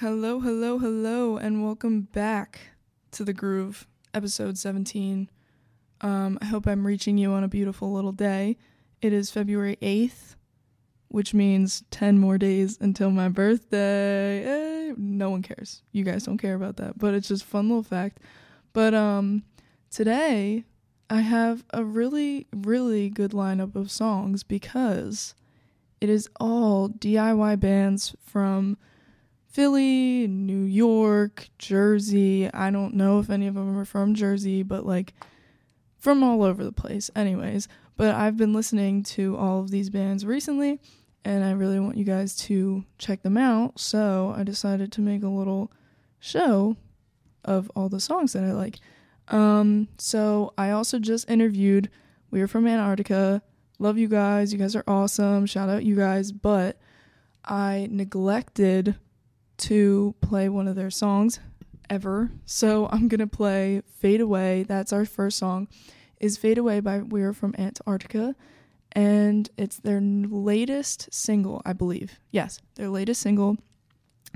Hello, hello, hello, and welcome back to the Groove, episode 17. Um, I hope I'm reaching you on a beautiful little day. It is February 8th, which means 10 more days until my birthday. Eh, no one cares. You guys don't care about that, but it's just fun little fact. But um, today, I have a really, really good lineup of songs because it is all DIY bands from Philly, New York, Jersey. I don't know if any of them are from Jersey, but like from all over the place, anyways. But I've been listening to all of these bands recently, and I really want you guys to check them out. So I decided to make a little show of all the songs that I like. Um, so I also just interviewed, we are from Antarctica. Love you guys. You guys are awesome. Shout out you guys. But I neglected to play one of their songs ever. So I'm going to play Fade Away. That's our first song. Is Fade Away by We're from Antarctica and it's their latest single, I believe. Yes, their latest single.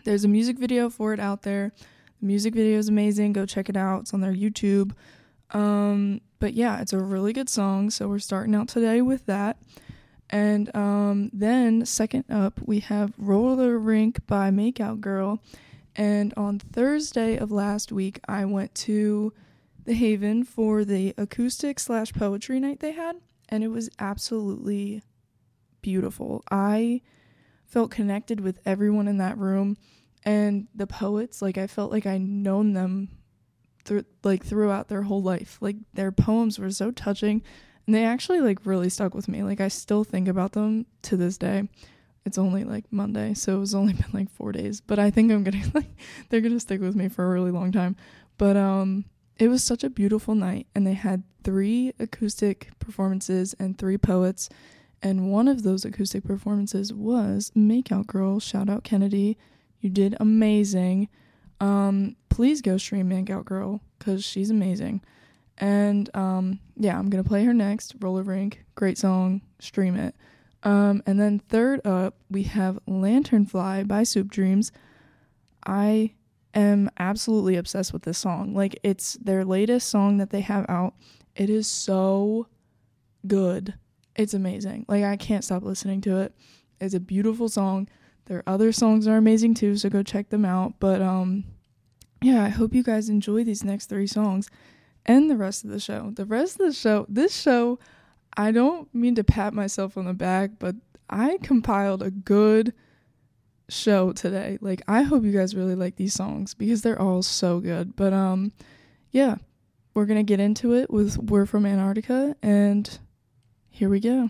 There's a music video for it out there. The music video is amazing. Go check it out. It's on their YouTube. Um, but yeah, it's a really good song. So we're starting out today with that. And um, then, second up, we have Roller Rink by Makeout Girl. And on Thursday of last week, I went to the Haven for the acoustic slash poetry night they had. And it was absolutely beautiful. I felt connected with everyone in that room and the poets like i felt like i known them through like throughout their whole life like their poems were so touching and they actually like really stuck with me. Like i still think about them to this day. It's only like monday so it was only been like four days but i think i'm gonna like they're gonna stick with me for a really long time. But um it was such a beautiful night and they had three acoustic performances and three poets and one of those acoustic performances was makeout girl. Shout out kennedy. You did amazing. Um, please go stream Makeout Girl because she's amazing. And um, yeah, I'm gonna play her next. Roller Rink, great song. Stream it. Um, and then third up, we have Lanternfly by Soup Dreams. I am absolutely obsessed with this song. Like it's their latest song that they have out. It is so good. It's amazing. Like I can't stop listening to it. It's a beautiful song. Their other songs are amazing too, so go check them out. But um yeah, I hope you guys enjoy these next 3 songs and the rest of the show. The rest of the show, this show, I don't mean to pat myself on the back, but I compiled a good show today. Like I hope you guys really like these songs because they're all so good. But um yeah, we're going to get into it with We're from Antarctica and here we go.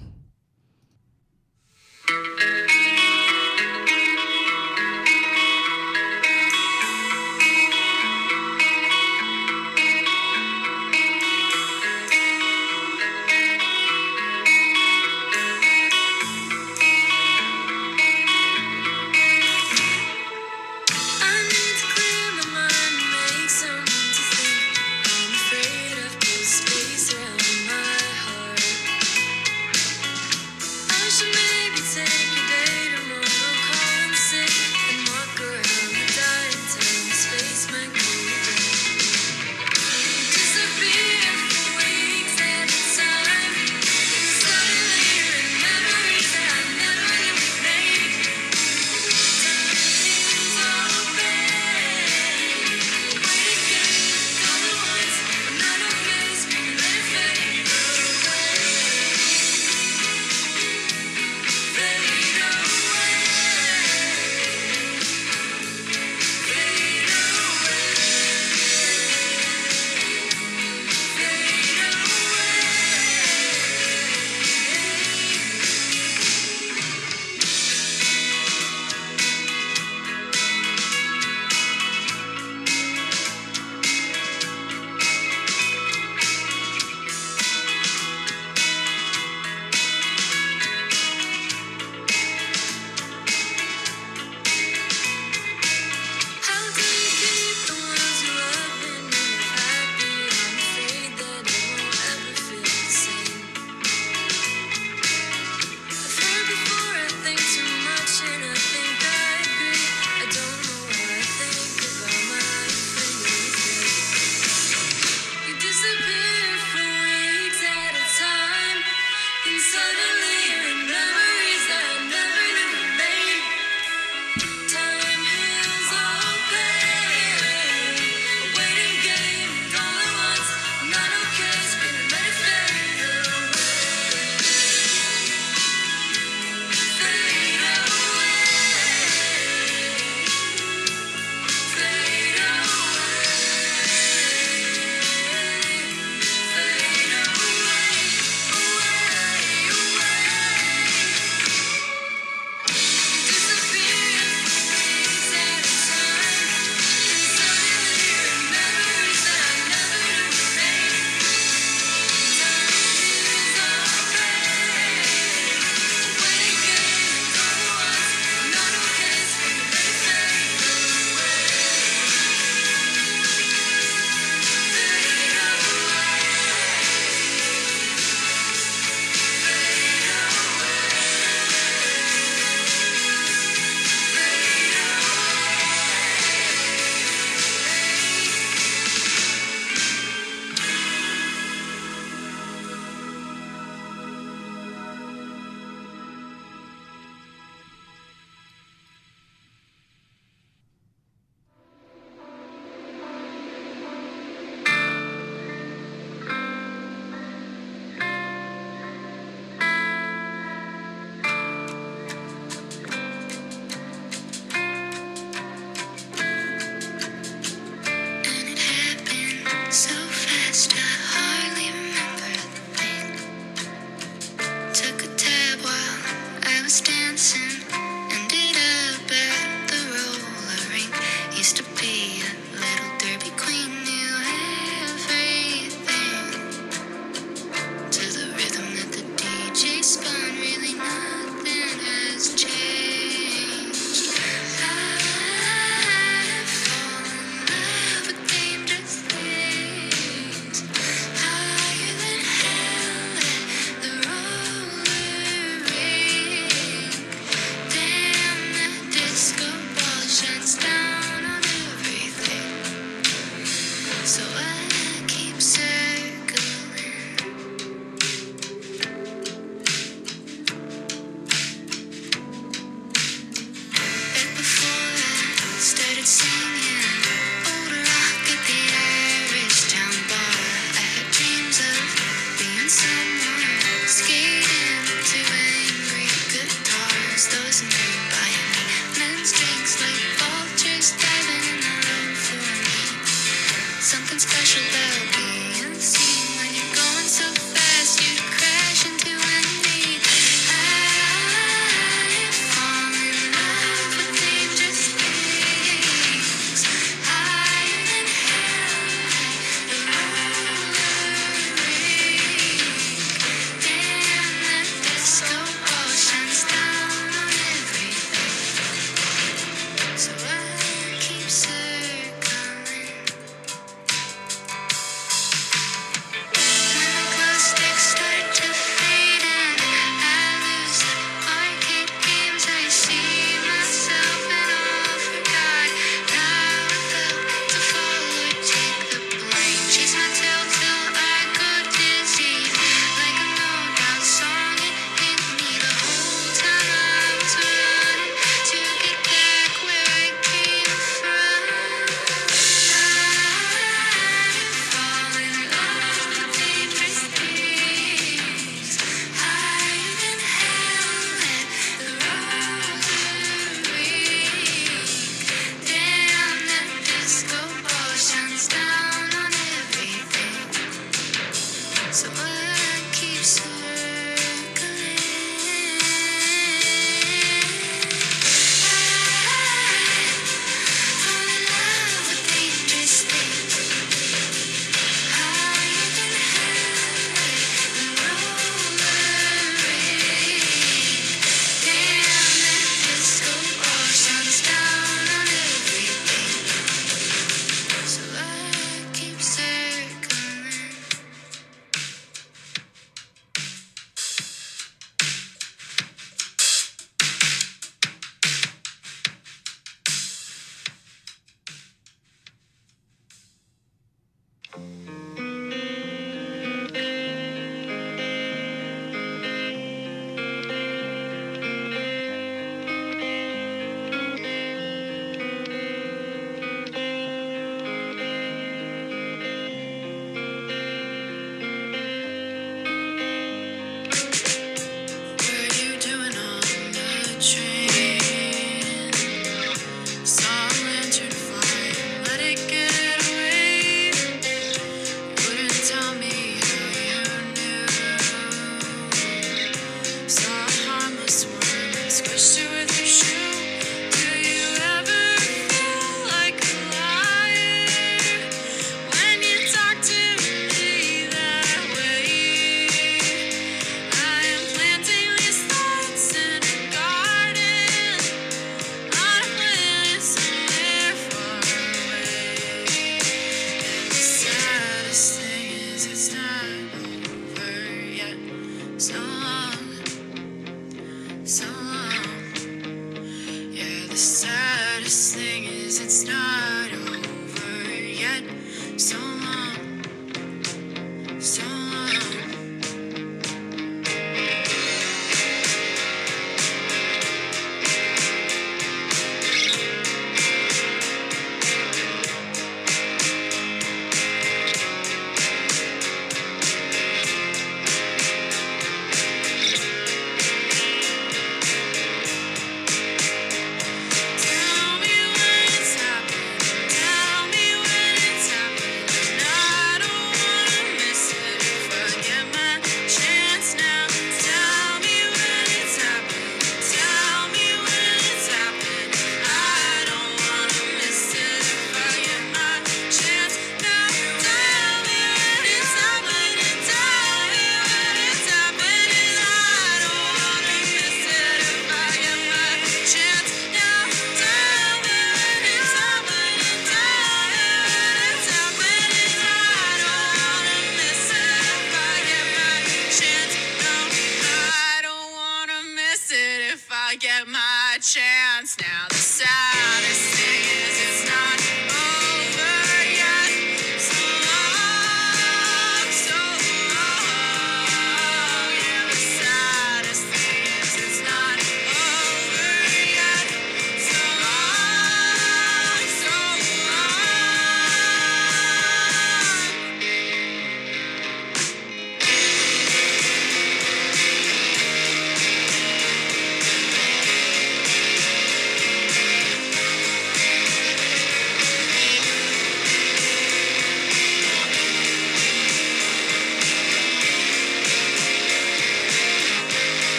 Tell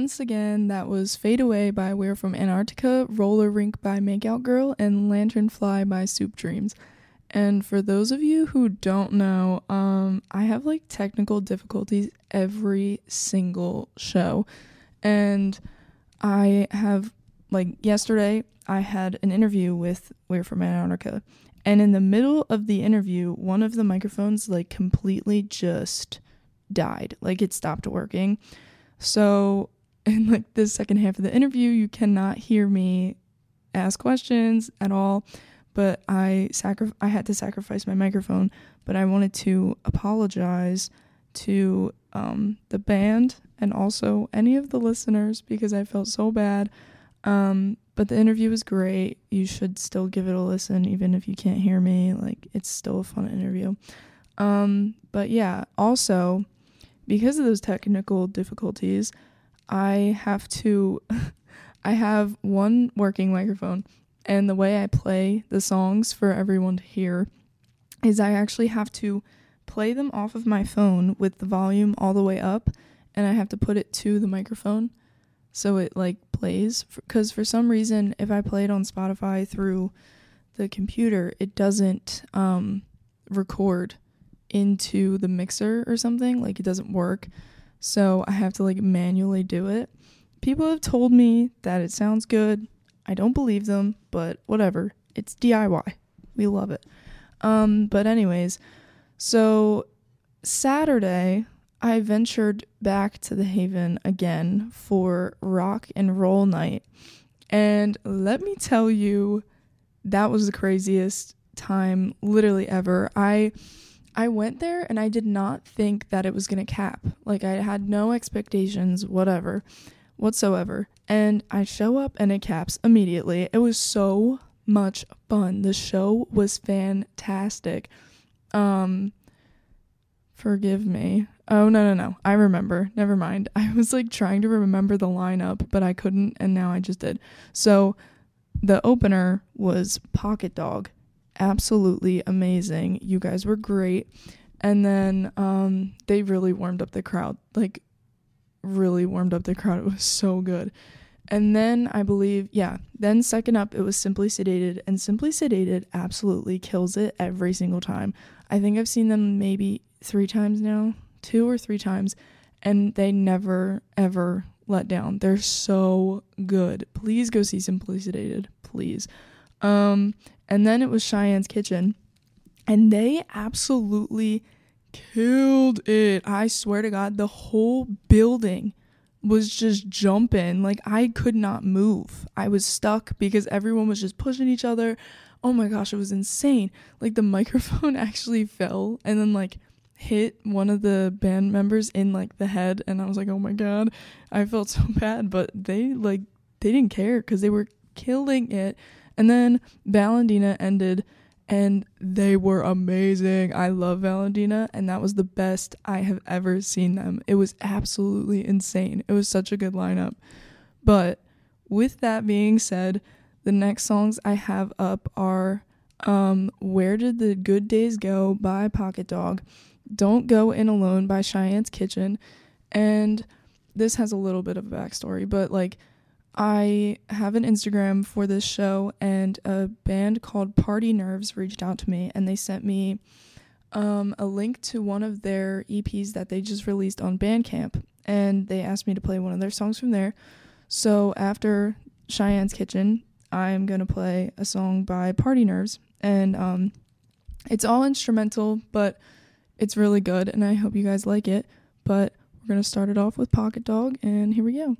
once again, that was Fade Away by We're From Antarctica, Roller Rink by Makeout Girl, and Lantern Fly by Soup Dreams. And for those of you who don't know, um, I have like technical difficulties every single show. And I have, like, yesterday, I had an interview with We're From Antarctica. And in the middle of the interview, one of the microphones, like, completely just died. Like, it stopped working. So, in like the second half of the interview, you cannot hear me ask questions at all. But I sacri- I had to sacrifice my microphone. But I wanted to apologize to um, the band and also any of the listeners because I felt so bad. Um, but the interview was great. You should still give it a listen, even if you can't hear me. Like, it's still a fun interview. Um, but yeah, also, because of those technical difficulties, I have to I have one working microphone and the way I play the songs for everyone to hear is I actually have to play them off of my phone with the volume all the way up and I have to put it to the microphone so it like plays because for some reason if I play it on Spotify through the computer it doesn't um record into the mixer or something. Like it doesn't work. So I have to like manually do it. People have told me that it sounds good. I don't believe them, but whatever. It's DIY. We love it. Um, but anyways, so Saturday I ventured back to the Haven again for rock and roll night. And let me tell you, that was the craziest time literally ever. I I went there and I did not think that it was going to cap. Like I had no expectations whatever whatsoever. And I show up and it caps immediately. It was so much fun. The show was fantastic. Um forgive me. Oh no no no. I remember. Never mind. I was like trying to remember the lineup, but I couldn't and now I just did. So the opener was Pocket Dog absolutely amazing. You guys were great. And then um, they really warmed up the crowd. Like, really warmed up the crowd. It was so good. And then I believe, yeah, then second up, it was Simply Sedated. And Simply Sedated absolutely kills it every single time. I think I've seen them maybe three times now, two or three times, and they never, ever let down. They're so good. Please go see Simply Sedated, please. Um, and then it was Cheyenne's Kitchen. And they absolutely killed it. I swear to God, the whole building was just jumping. Like I could not move. I was stuck because everyone was just pushing each other. Oh my gosh, it was insane. Like the microphone actually fell and then like hit one of the band members in like the head and I was like, "Oh my god." I felt so bad, but they like they didn't care cuz they were killing it. And then Valentina ended and they were amazing. I love Valentina and that was the best I have ever seen them. It was absolutely insane. It was such a good lineup. But with that being said, the next songs I have up are um, Where Did the Good Days Go by Pocket Dog, Don't Go In Alone by Cheyenne's Kitchen, and this has a little bit of a backstory, but like I have an Instagram for this show, and a band called Party Nerves reached out to me and they sent me um, a link to one of their EPs that they just released on Bandcamp. And they asked me to play one of their songs from there. So after Cheyenne's Kitchen, I'm going to play a song by Party Nerves. And um, it's all instrumental, but it's really good, and I hope you guys like it. But we're going to start it off with Pocket Dog, and here we go.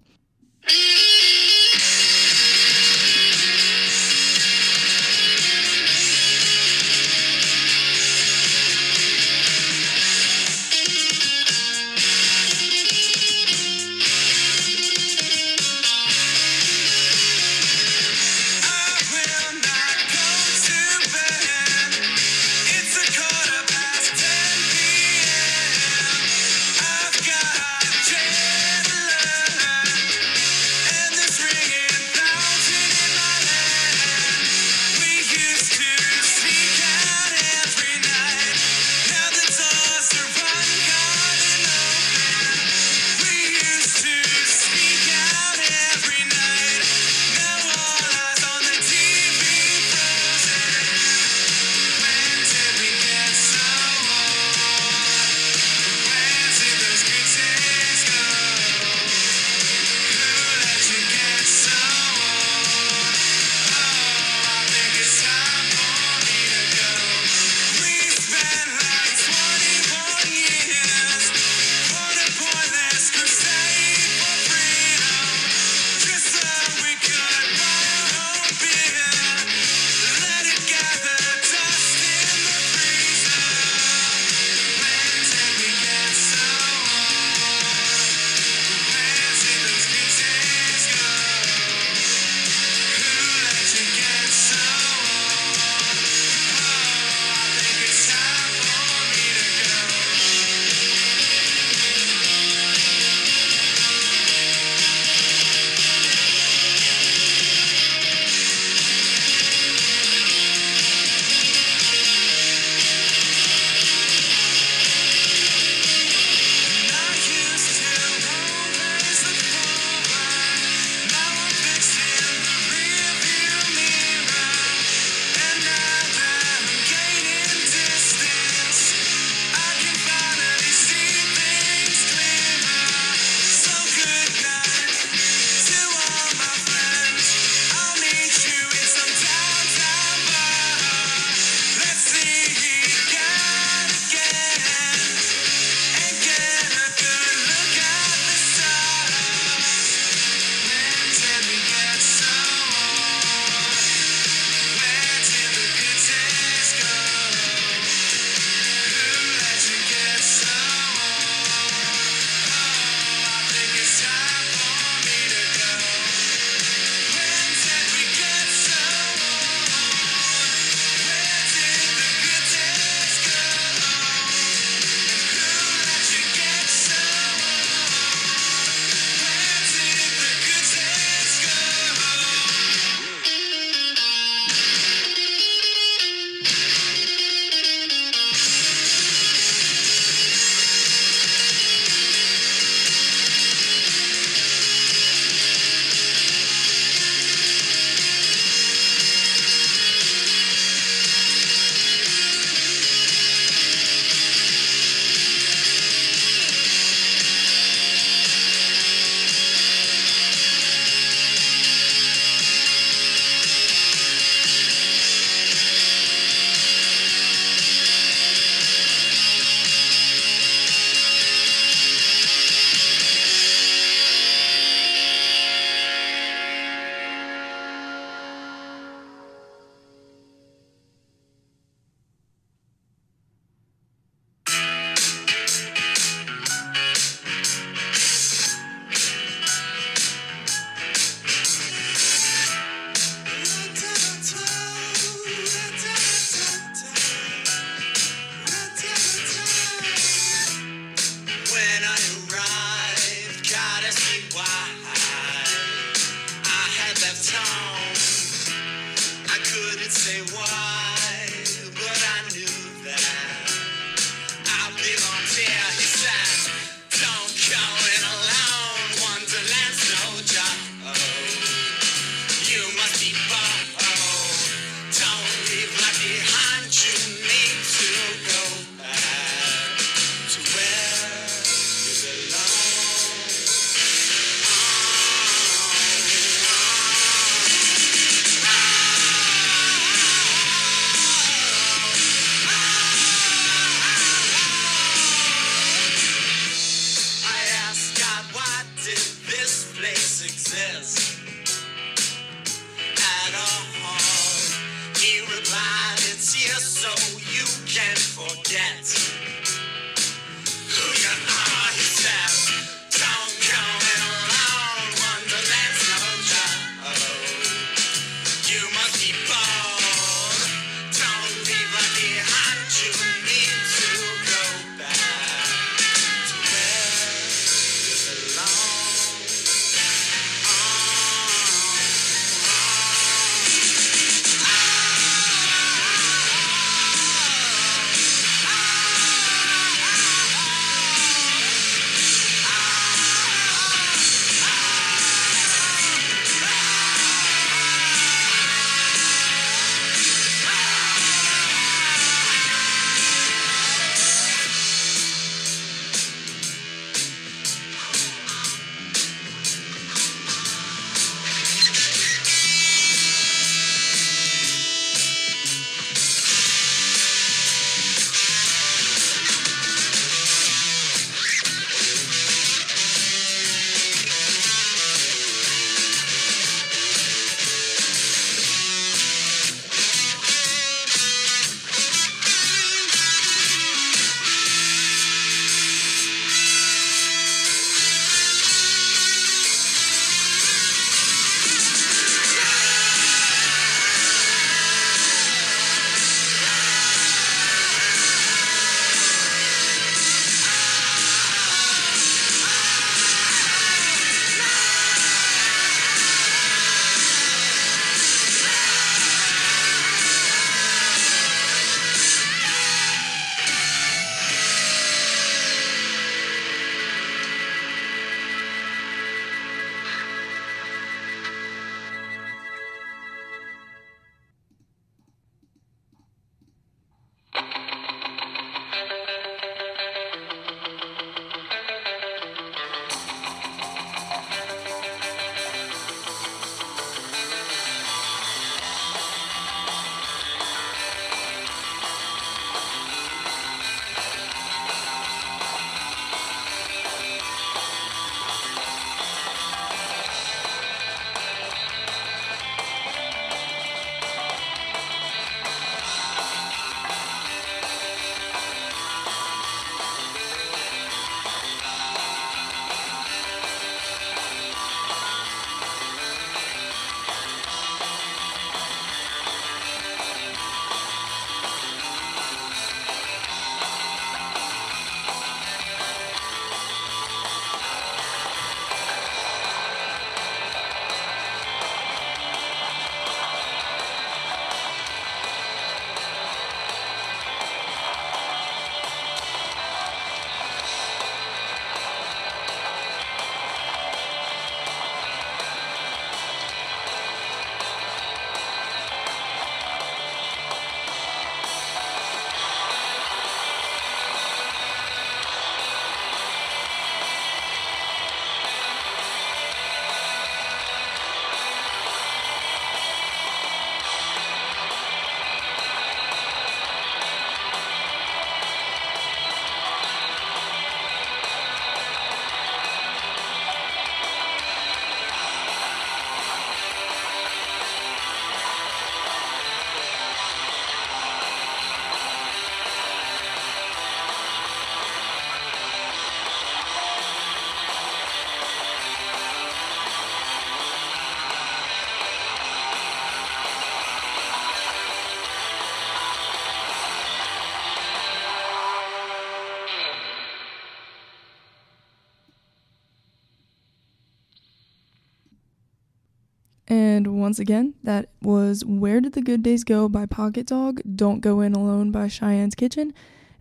Once again, that was Where Did the Good Days Go by Pocket Dog, Don't Go In Alone by Cheyenne's Kitchen,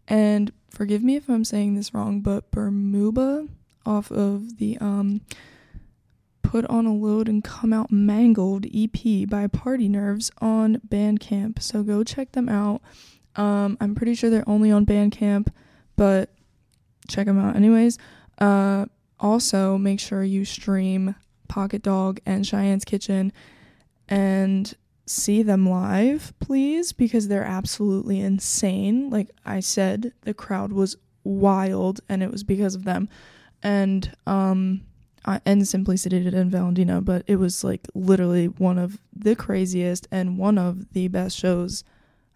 and forgive me if I'm saying this wrong, but Bermuba off of the um Put on a Load and Come Out Mangled EP by Party Nerves on Bandcamp. So go check them out. Um, I'm pretty sure they're only on Bandcamp, but check them out anyways. Uh, also, make sure you stream Pocket Dog and Cheyenne's Kitchen and see them live, please, because they're absolutely insane. Like I said, the crowd was wild, and it was because of them. And um, I, and Simply Sedated in Valentina, but it was like literally one of the craziest and one of the best shows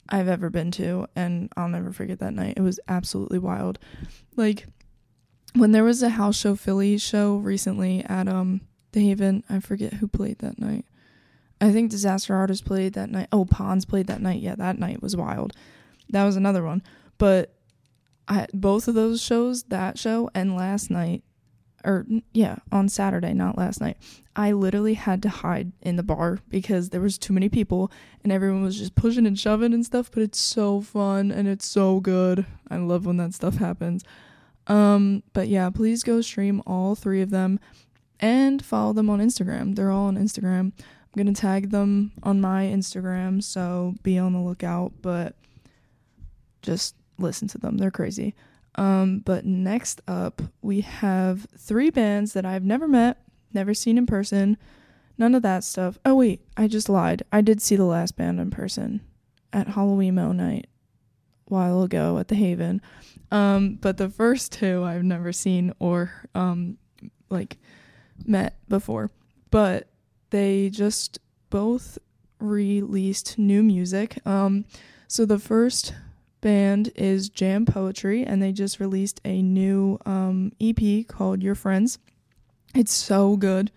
I've ever been to, and I'll never forget that night. It was absolutely wild. Like when there was a house show Philly show recently at um the Haven, I forget who played that night. I think Disaster Artist played that night. Oh, Pons played that night. Yeah, that night was wild. That was another one. But I both of those shows, that show and last night, or yeah, on Saturday, not last night. I literally had to hide in the bar because there was too many people and everyone was just pushing and shoving and stuff, but it's so fun and it's so good. I love when that stuff happens. Um, but yeah, please go stream all three of them and follow them on Instagram. They're all on Instagram. I'm going to tag them on my Instagram, so be on the lookout, but just listen to them. They're crazy. Um, but next up, we have three bands that I've never met, never seen in person, none of that stuff. Oh, wait, I just lied. I did see the last band in person at Halloween night a while ago at the Haven. Um, but the first two I've never seen or um, like met before. But they just both released new music. Um, so the first band is Jam Poetry, and they just released a new um, EP called Your Friends. It's so good.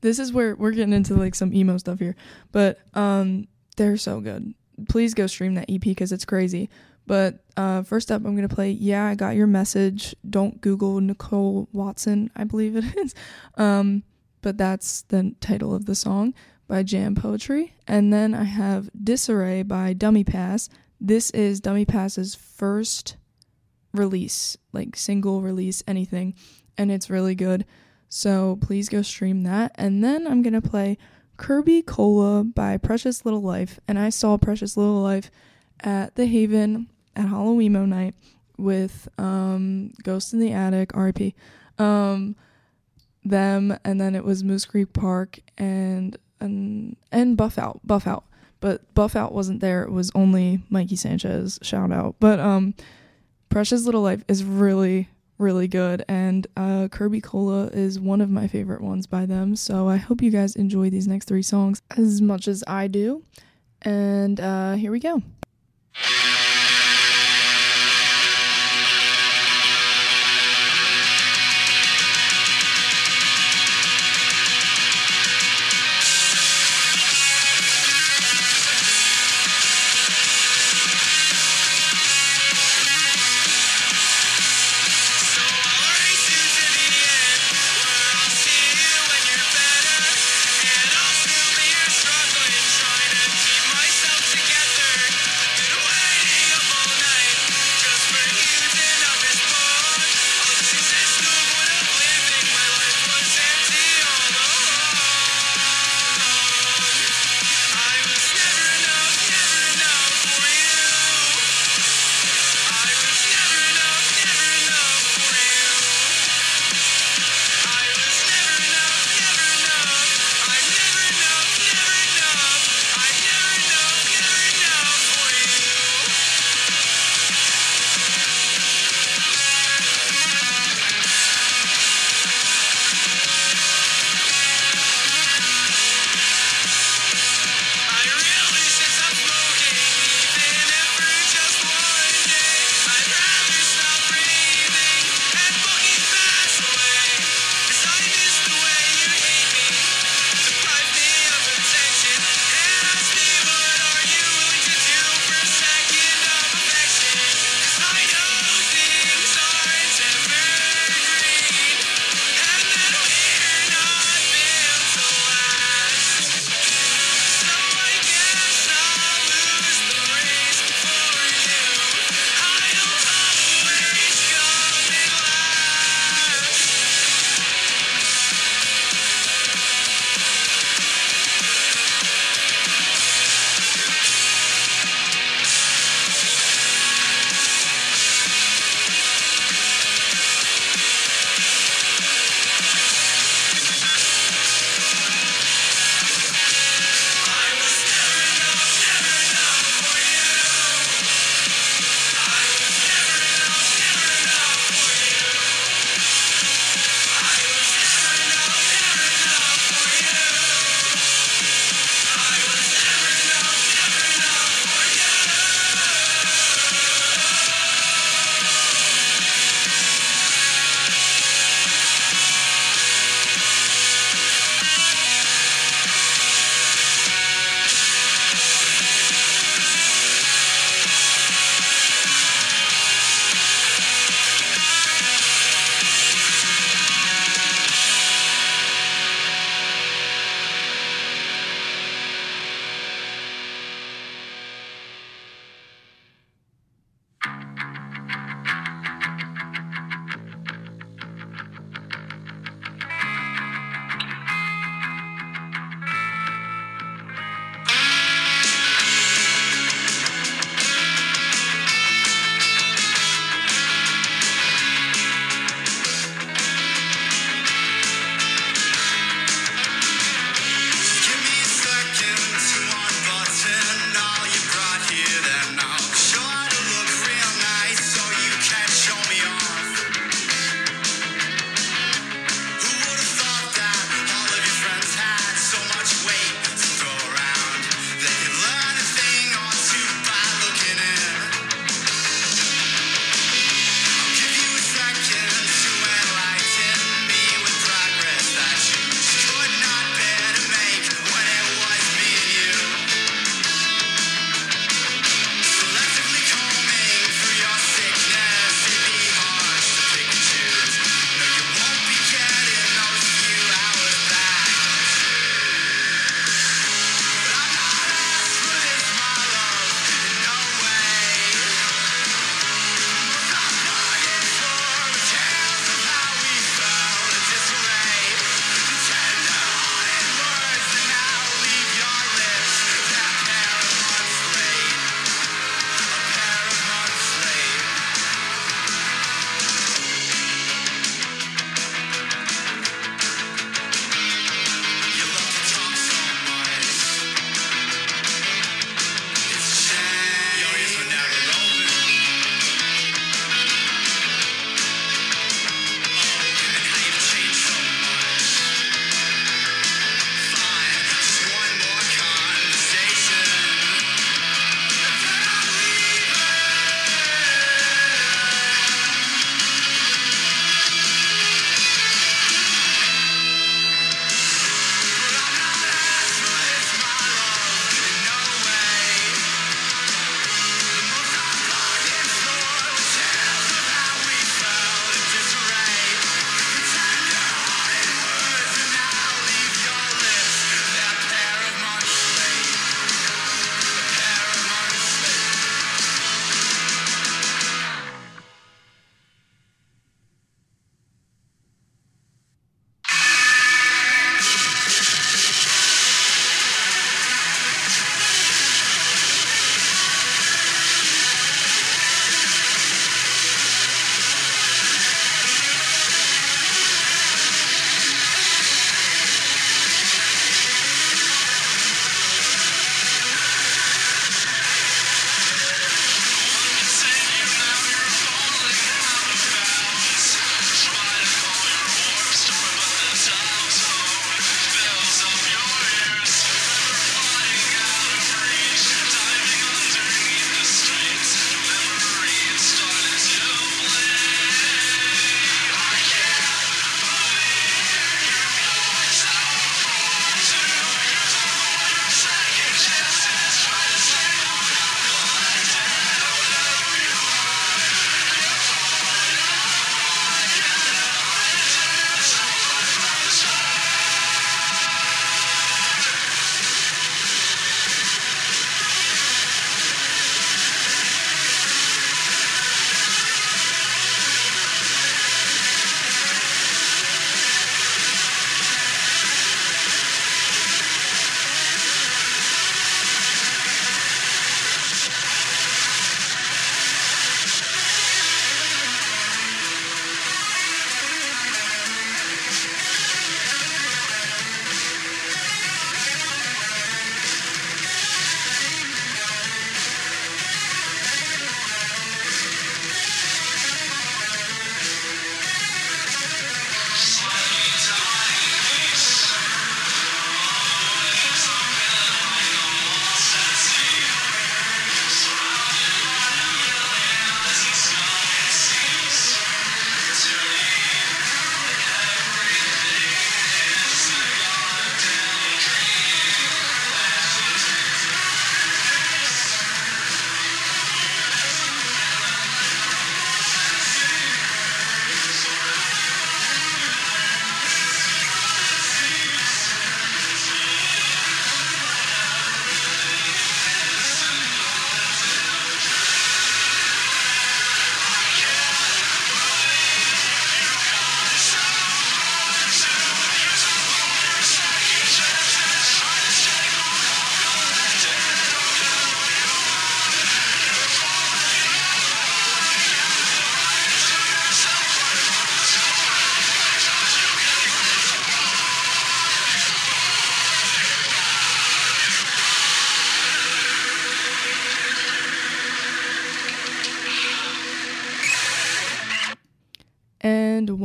This is where we're getting into like some emo stuff here, but um, they're so good. Please go stream that EP because it's crazy. But uh, first up, I'm gonna play "Yeah, I Got Your Message." Don't Google Nicole Watson, I believe it is. Um, but that's the title of the song by Jam Poetry. And then I have Disarray by Dummy Pass. This is Dummy Pass's first release, like single release, anything, and it's really good. So please go stream that. And then I'm gonna play Kirby Cola by Precious Little Life. And I saw Precious Little Life at the Haven at Halloween night with um, Ghost in the Attic, RIP. Um, them, and then it was Moose Creek Park and and and Buff Out, Buff Out. But Buff Out wasn't there. It was only Mikey Sanchez. Shout out. But um, Precious Little Life is really really good, and uh, Kirby Cola is one of my favorite ones by them. So I hope you guys enjoy these next three songs as much as I do. And uh, here we go.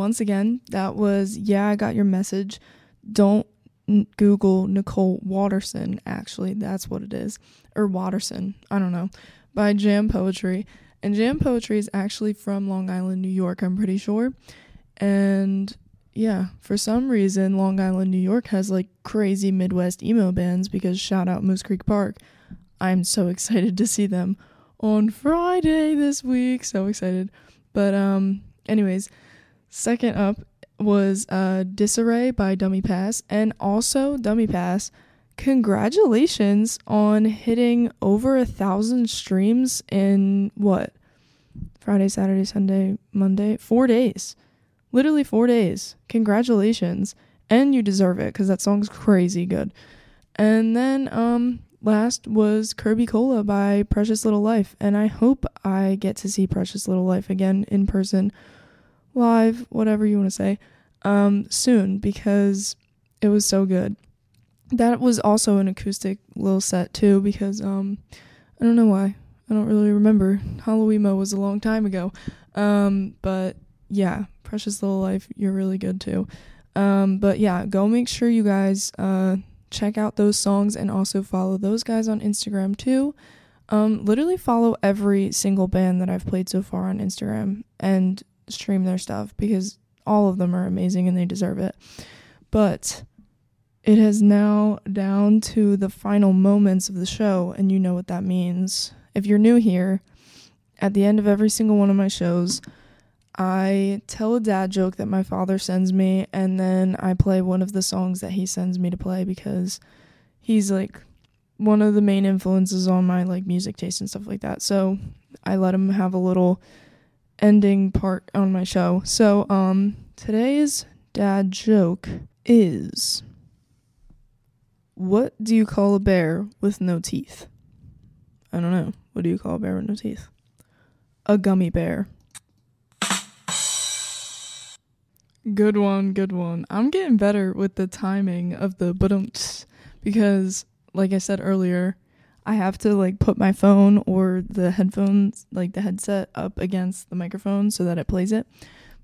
Once again, that was Yeah, I Got Your Message. Don't Google Nicole Watterson, actually. That's what it is. Or Watterson. I don't know. By Jam Poetry. And Jam Poetry is actually from Long Island, New York, I'm pretty sure. And yeah, for some reason, Long Island, New York has like crazy Midwest emo bands because shout out Moose Creek Park. I'm so excited to see them on Friday this week. So excited. But um anyways, second up was uh Disarray by Dummy Pass and also Dummy Pass. Congratulations on hitting over a thousand streams in what? Friday, Saturday, Sunday, Monday, four days. Literally four days. Congratulations. And you deserve it because that song's crazy good. And then um last was Kirby Cola by Precious Little Life. And I hope I get to see Precious Little Life again in person, live, whatever you want to say, um, soon because it was so good. That was also an acoustic little set too because um I don't know why. I don't really remember. Halloween was a long time ago. Um, but yeah, Precious Little Life, you're really good too. Um, but yeah, go make sure you guys uh check out those songs and also follow those guys on Instagram too. Um, literally follow every single band that I've played so far on Instagram and stream their stuff because all of them are amazing and they deserve it. But it is now down to the final moments of the show, and you know what that means. If you're new here, at the end of every single one of my shows, I tell a dad joke that my father sends me, and then I play one of the songs that he sends me to play because he's like one of the main influences on my like music taste and stuff like that. So I let him have a little ending part on my show. So um today's dad joke is what do you call a bear with no teeth? I don't know. What do you call a bear with no teeth? A gummy bear. Good one, good one. I'm getting better with the timing of the but because like I said earlier, I have to like put my phone or the headphones, like the headset up against the microphone so that it plays it.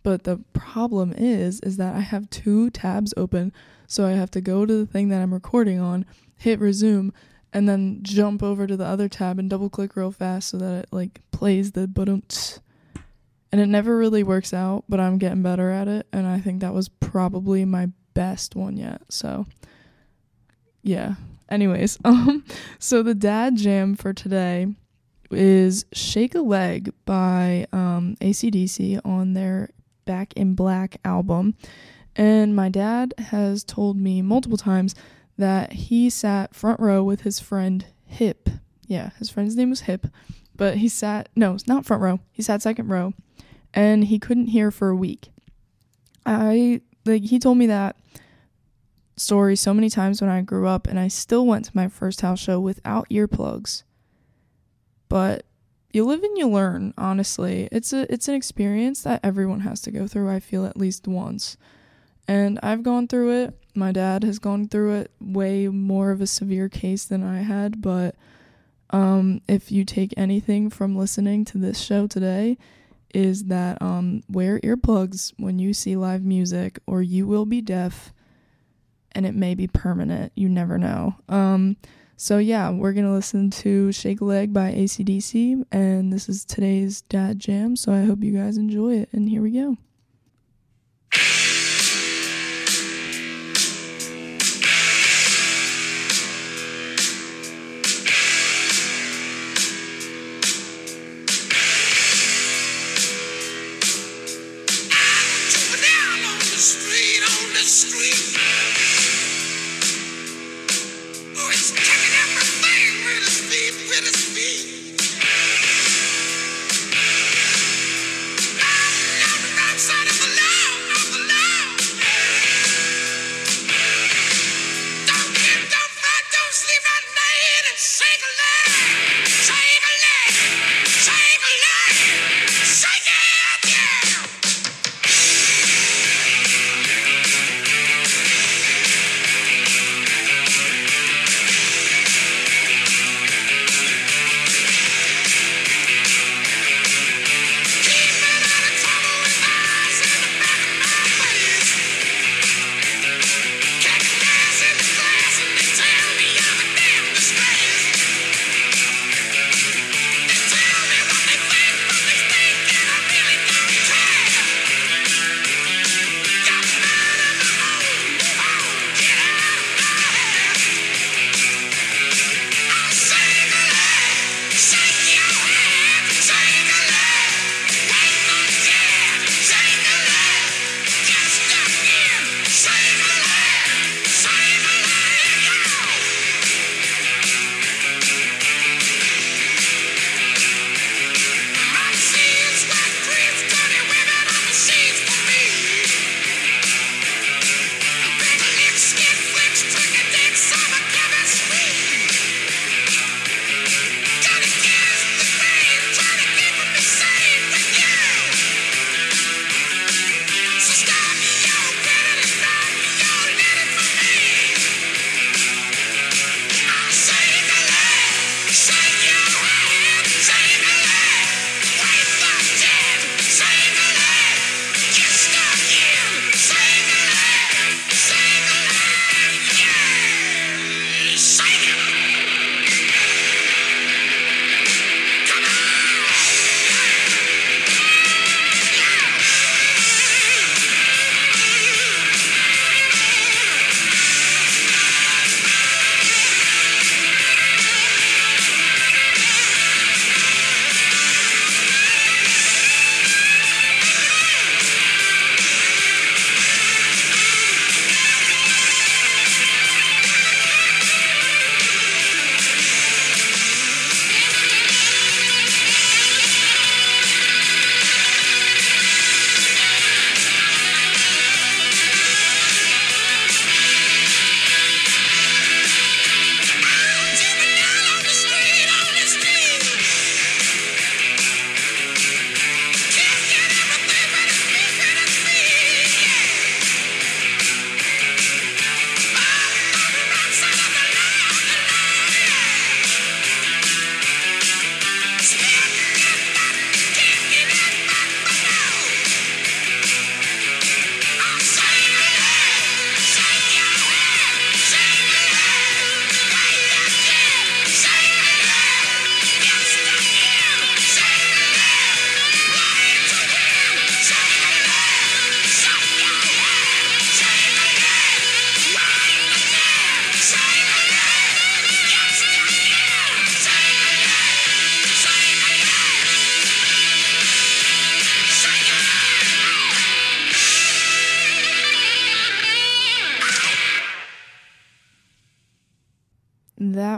But the problem is is that I have two tabs open, so I have to go to the thing that I'm recording on, hit resume, and then jump over to the other tab and double click real fast so that it like plays the but and it never really works out, but I'm getting better at it and I think that was probably my best one yet. So yeah. Anyways, um so the dad jam for today is Shake a Leg by um ACDC on their Back in Black album. And my dad has told me multiple times that he sat front row with his friend Hip. Yeah, his friend's name was Hip, but he sat no, it's not front row. He sat second row and he couldn't hear for a week. I like he told me that story so many times when I grew up and I still went to my first house show without earplugs. But you live and you learn, honestly. It's a it's an experience that everyone has to go through, I feel at least once. And I've gone through it. My dad has gone through it way more of a severe case than I had, but um if you take anything from listening to this show today, is that um, wear earplugs when you see live music, or you will be deaf, and it may be permanent. You never know. Um, so yeah, we're gonna listen to "Shake a Leg" by ACDC, and this is today's Dad Jam. So I hope you guys enjoy it. And here we go.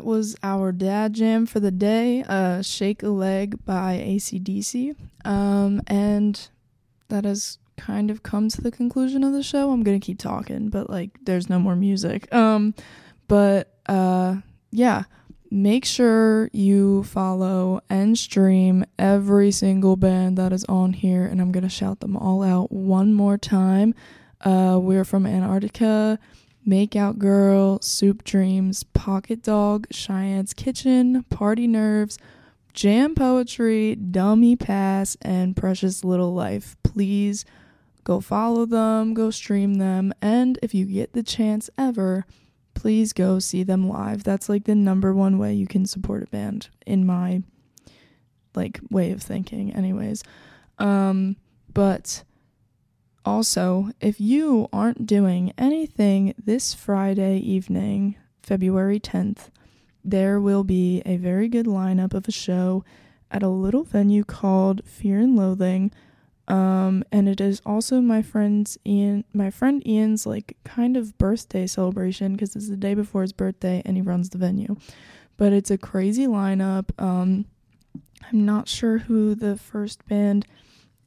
Was our dad jam for the day, uh, Shake a Leg by ACDC. Um, and that has kind of come to the conclusion of the show. I'm gonna keep talking, but like there's no more music. Um, but uh, yeah, make sure you follow and stream every single band that is on here, and I'm gonna shout them all out one more time. Uh, we're from Antarctica. Make Out Girl, Soup Dreams, Pocket Dog, Cheyenne's Kitchen, Party Nerves, Jam Poetry, Dummy Pass, and Precious Little Life. Please go follow them, go stream them, and if you get the chance ever, please go see them live. That's like the number one way you can support a band in my like way of thinking anyways. Um but also, if you aren't doing anything this Friday evening, February 10th, there will be a very good lineup of a show at a little venue called Fear and Loathing. Um, and it is also my friend's Ian, my friend Ian's like kind of birthday celebration because it's the day before his birthday and he runs the venue. But it's a crazy lineup. Um, I'm not sure who the first band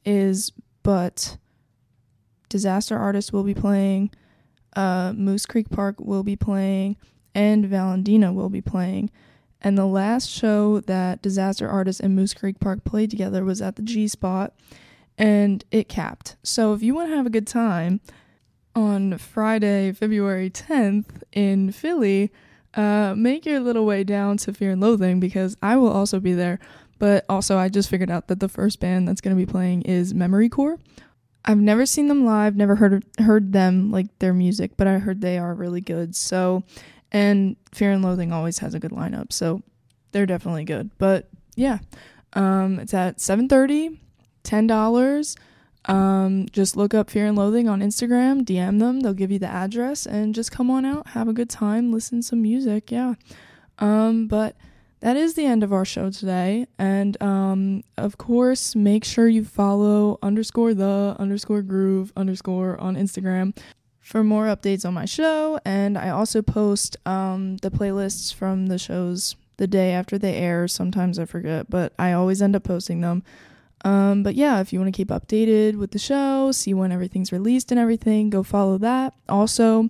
is, but Disaster Artist will be playing, uh, Moose Creek Park will be playing, and Valentina will be playing. And the last show that Disaster Artist and Moose Creek Park played together was at the G Spot, and it capped. So if you want to have a good time on Friday, February 10th in Philly, uh, make your little way down to Fear and Loathing because I will also be there. But also, I just figured out that the first band that's going to be playing is Memory Core. I've never seen them live, never heard heard them like their music, but I heard they are really good. So, and Fear and Loathing always has a good lineup, so they're definitely good. But yeah, um, it's at seven thirty, ten dollars. Um, just look up Fear and Loathing on Instagram, DM them, they'll give you the address, and just come on out, have a good time, listen to some music. Yeah. Um, but that is the end of our show today. And um, of course, make sure you follow underscore the underscore groove underscore on Instagram for more updates on my show. And I also post um, the playlists from the shows the day after they air. Sometimes I forget, but I always end up posting them. Um, but yeah, if you want to keep updated with the show, see when everything's released and everything, go follow that. Also,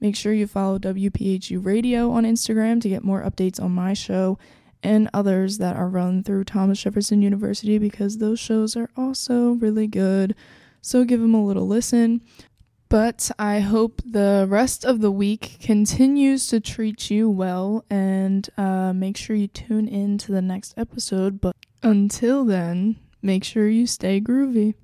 Make sure you follow WPHU Radio on Instagram to get more updates on my show and others that are run through Thomas Jefferson University because those shows are also really good. So give them a little listen. But I hope the rest of the week continues to treat you well and uh, make sure you tune in to the next episode. But until then, make sure you stay groovy.